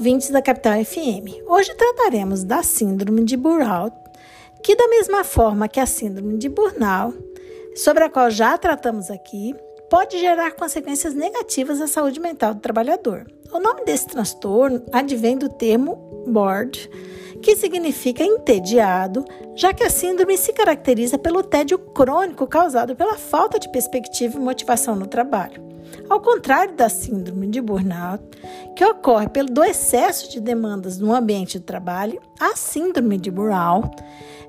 ouvintes da Capital FM. Hoje trataremos da síndrome de Burnout, que da mesma forma que a síndrome de Burnout, sobre a qual já tratamos aqui, pode gerar consequências negativas à saúde mental do trabalhador. O nome desse transtorno advém do termo bored, que significa entediado, já que a síndrome se caracteriza pelo tédio crônico causado pela falta de perspectiva e motivação no trabalho. Ao contrário da síndrome de burnout, que ocorre pelo excesso de demandas no ambiente de trabalho, a síndrome de burnout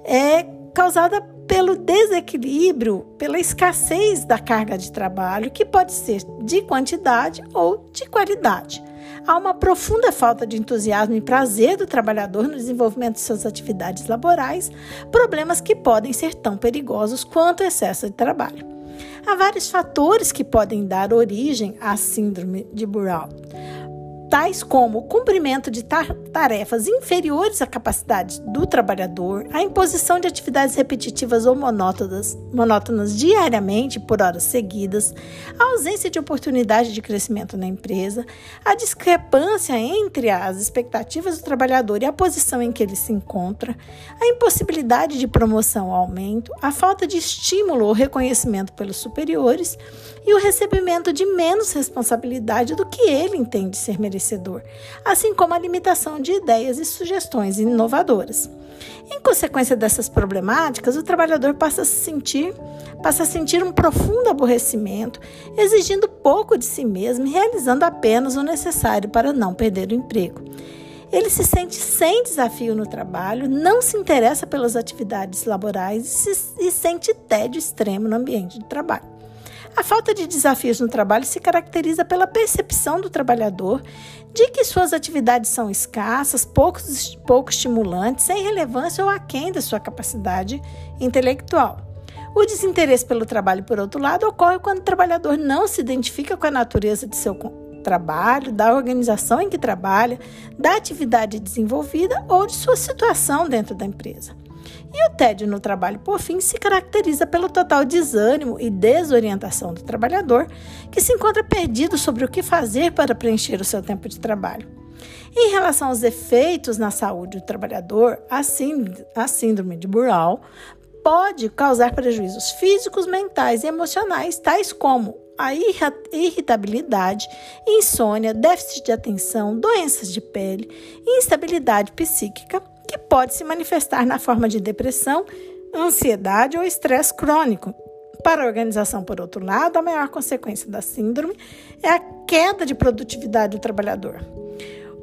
é causada pelo desequilíbrio, pela escassez da carga de trabalho, que pode ser de quantidade ou de qualidade. Há uma profunda falta de entusiasmo e prazer do trabalhador no desenvolvimento de suas atividades laborais, problemas que podem ser tão perigosos quanto o excesso de trabalho. Há vários fatores que podem dar origem à síndrome de Burnout tais como o cumprimento de tarefas inferiores à capacidade do trabalhador, a imposição de atividades repetitivas ou monótonas, monótonas diariamente por horas seguidas, a ausência de oportunidade de crescimento na empresa, a discrepância entre as expectativas do trabalhador e a posição em que ele se encontra, a impossibilidade de promoção ou aumento, a falta de estímulo ou reconhecimento pelos superiores e o recebimento de menos responsabilidade do que ele entende ser merecido assim como a limitação de ideias e sugestões inovadoras. Em consequência dessas problemáticas, o trabalhador passa a se sentir, passa a sentir um profundo aborrecimento, exigindo pouco de si mesmo e realizando apenas o necessário para não perder o emprego. Ele se sente sem desafio no trabalho, não se interessa pelas atividades laborais e, se, e sente tédio extremo no ambiente de trabalho. A falta de desafios no trabalho se caracteriza pela percepção do trabalhador de que suas atividades são escassas, pouco, pouco estimulantes, sem relevância ou aquém da sua capacidade intelectual. O desinteresse pelo trabalho, por outro lado, ocorre quando o trabalhador não se identifica com a natureza de seu trabalho, da organização em que trabalha, da atividade desenvolvida ou de sua situação dentro da empresa. E o tédio no trabalho, por fim, se caracteriza pelo total desânimo e desorientação do trabalhador, que se encontra perdido sobre o que fazer para preencher o seu tempo de trabalho. Em relação aos efeitos na saúde do trabalhador, a síndrome de Burnout pode causar prejuízos físicos, mentais e emocionais, tais como a irritabilidade, insônia, déficit de atenção, doenças de pele, instabilidade psíquica, que pode se manifestar na forma de depressão, ansiedade ou estresse crônico. Para a organização, por outro lado, a maior consequência da síndrome é a queda de produtividade do trabalhador.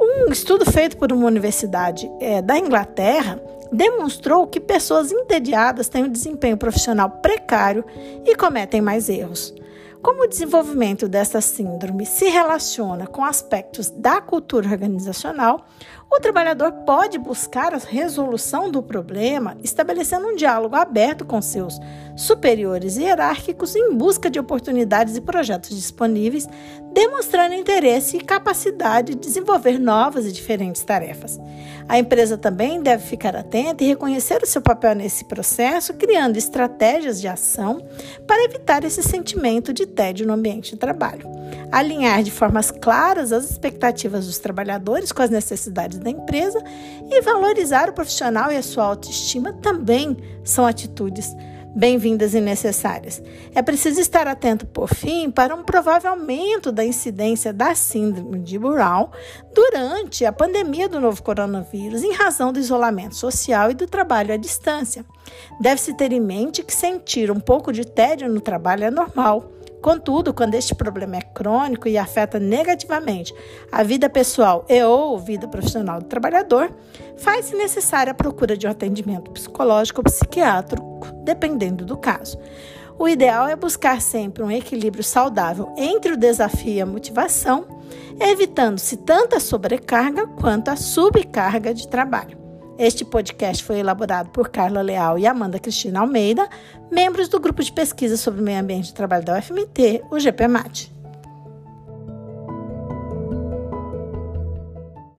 Um estudo feito por uma universidade é, da Inglaterra demonstrou que pessoas entediadas têm um desempenho profissional precário e cometem mais erros. Como o desenvolvimento dessa síndrome se relaciona com aspectos da cultura organizacional, o trabalhador pode buscar a resolução do problema estabelecendo um diálogo aberto com seus superiores hierárquicos em busca de oportunidades e projetos disponíveis, demonstrando interesse e capacidade de desenvolver novas e diferentes tarefas. A empresa também deve ficar atenta e reconhecer o seu papel nesse processo, criando estratégias de ação para evitar esse sentimento de tédio no ambiente de trabalho. Alinhar de formas claras as expectativas dos trabalhadores com as necessidades da empresa e valorizar o profissional e a sua autoestima também são atitudes bem-vindas e necessárias. É preciso estar atento, por fim, para um provável aumento da incidência da síndrome de Burnout durante a pandemia do novo coronavírus, em razão do isolamento social e do trabalho à distância. Deve-se ter em mente que sentir um pouco de tédio no trabalho é normal. Contudo, quando este problema é crônico e afeta negativamente a vida pessoal e ou vida profissional do trabalhador, faz-se necessária a procura de um atendimento psicológico ou psiquiátrico, dependendo do caso. O ideal é buscar sempre um equilíbrio saudável entre o desafio e a motivação, evitando-se tanto a sobrecarga quanto a subcarga de trabalho. Este podcast foi elaborado por Carla Leal e Amanda Cristina Almeida, membros do grupo de pesquisa sobre o meio ambiente de trabalho da UFMT, o GPMAT.